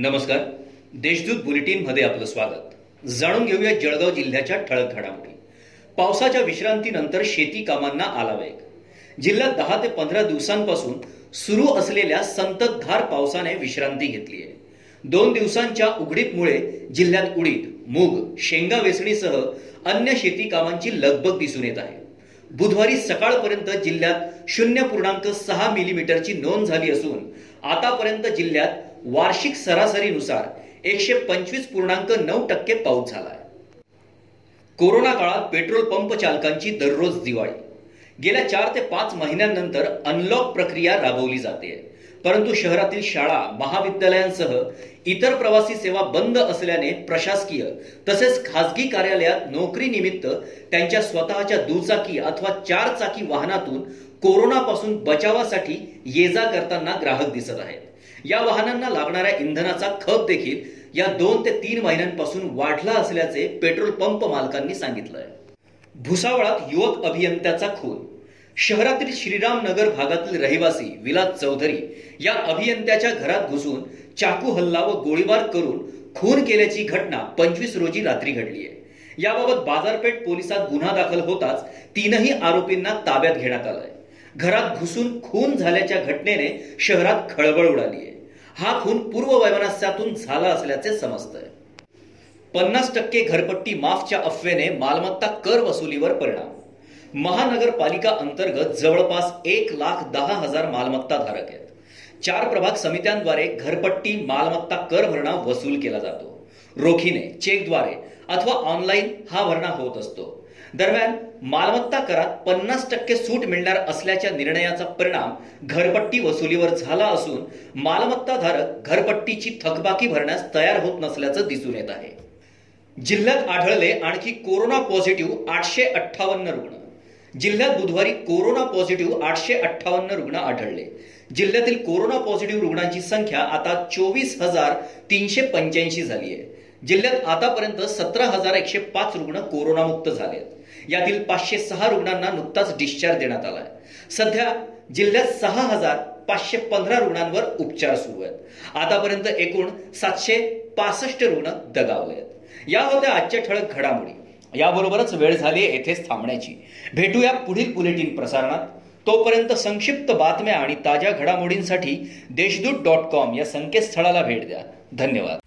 नमस्कार. देशदूत बुलेटिनमध्ये आपलं स्वागत. जाणून घेऊया जळगाव जिल्ह्याच्या ठळक घडामोडी. पावसाच्या विश्रांतीनंतर शेती कामांना आला वेग. जिल्ह्यात दहा ते पंधरा दिवसांपासून सुरू असलेल्या संततधार पावसाने विश्रांती घेतली आहे दोन दिवसांच्या उघडीपमुळे जिल्ह्यात उडीद मूग शेंगा वेचणीसह अन्य शेती कामांची लगबग दिसून येत आहे. बुधवारी सकाळपर्यंत जिल्ह्यात शून्य पूर्णांक सहा मिलीमीटरची नोंद झाली असून आतापर्यंत जिल्ह्यात वार्षिक सरासरीनुसार एकशे पंचवीस पूर्णांक नऊ टक्के पाऊस झाला आहे कोरोना काळात पेट्रोल पंप चालकांची दररोज दिवाळी. गेल्या चार ते पाच महिन्यांनंतर अनलॉक प्रक्रिया राबवली जाते. परंतु शहरातील शाळा महाविद्यालयांसह इतर प्रवासी सेवा बंद असल्याने प्रशासकीय तसेच खासगी कार्यालयात नोकरी निमित्त त्यांच्या स्वतःच्या दुचाकी अथवा चार चाकी वाहनातून कोरोनापासून बचावासाठी ये जा करताना ग्राहक दिसत आहेत. या वाहनांना लागणाऱ्या इंधनाचा खप देखील या दोन ते तीन महिन्यांपासून वाढला असल्याचे पेट्रोल पंप मालकांनी सांगितलंय. भुसावळात युवक अभियंत्याचा खून. शहरातील श्रीराम नगर भागातील रहिवासी विलास चौधरी या अभियंत्याच्या घरात घुसून चाकू हल्ला व गोळीबार करून खून केल्याची घटना पंचवीस रोजी रात्री घडली आहे. याबाबत बाजारपेठ पोलिसात गुन्हा दाखल होताच तीनही आरोपींना ताब्यात घेण्यात आलाय. घरात घुसून खून झाल्याच्या घटनेने शहरात खळबळ उडाली आहे. हा खून पूर्व वैमनस्यातून झाला असल्याचे समजतंय. पन्नास टक्के घरपट्टी माफच्या अफवेने मालमत्ता कर वसुलीवर परिणाम. महानगरपालिका अंतर्गत जवळपास एक लाख दहा हजार मालमत्ता धारक आहेत. चार प्रभाग समित्यांद्वारे घरपट्टी मालमत्ता कर भरणा वसूल केला जातो. रोखीने चेकद्वारे अथवा ऑनलाईन हा भरणा होत असतो. दरम्यान मालमत्ता करात पन्नास टक्के सूट मिळणार असल्याच्या निर्णयाचा परिणाम घरपट्टी वसुलीवर झाला असून मालमत्ता धारक घरपट्टीची थकबाकी भरण्यास तयार होत नसल्याचं दिसून येत आहे. जिल्ह्यात आढळले आणखी कोरोना पॉझिटिव्ह आठशे अठ्ठावन्न रुग्ण. जिल्ह्यात बुधवारी कोरोना पॉझिटिव्ह आठशे अठ्ठावन्न रुग्ण आढळले. जिल्ह्यातील कोरोना पॉझिटिव्ह रुग्णांची संख्या आता चोवीस हजार तीनशे पंच्याऐंशी झाली आहे. जिल्ह्यात आतापर्यंत सतरा हजार एकशे पाच रुग्ण कोरोनामुक्त झाले आहेत यातील पाचशे सहा रुग्णांना नुकताच डिस्चार्ज देण्यात आलाय. सध्या जिल्ह्यात सहा हजार पाचशे पंधरा रुग्णांवर उपचार सुरू आहेत. आतापर्यंत एकूण सातशे पासष्ट रुग्ण दगावले आहेत या होत्या आजच्या ठळक घडामोडी. याबरोबरच वेळ झाली येथेच थांबण्याची. भेटूया पुढील बुलेटिन प्रसारणात. तोपर्यंत संक्षिप्त बातम्या आणि ताज्या घडामोडींसाठी देशदूत डॉट कॉम या संकेतस्थळाला भेट द्या. धन्यवाद.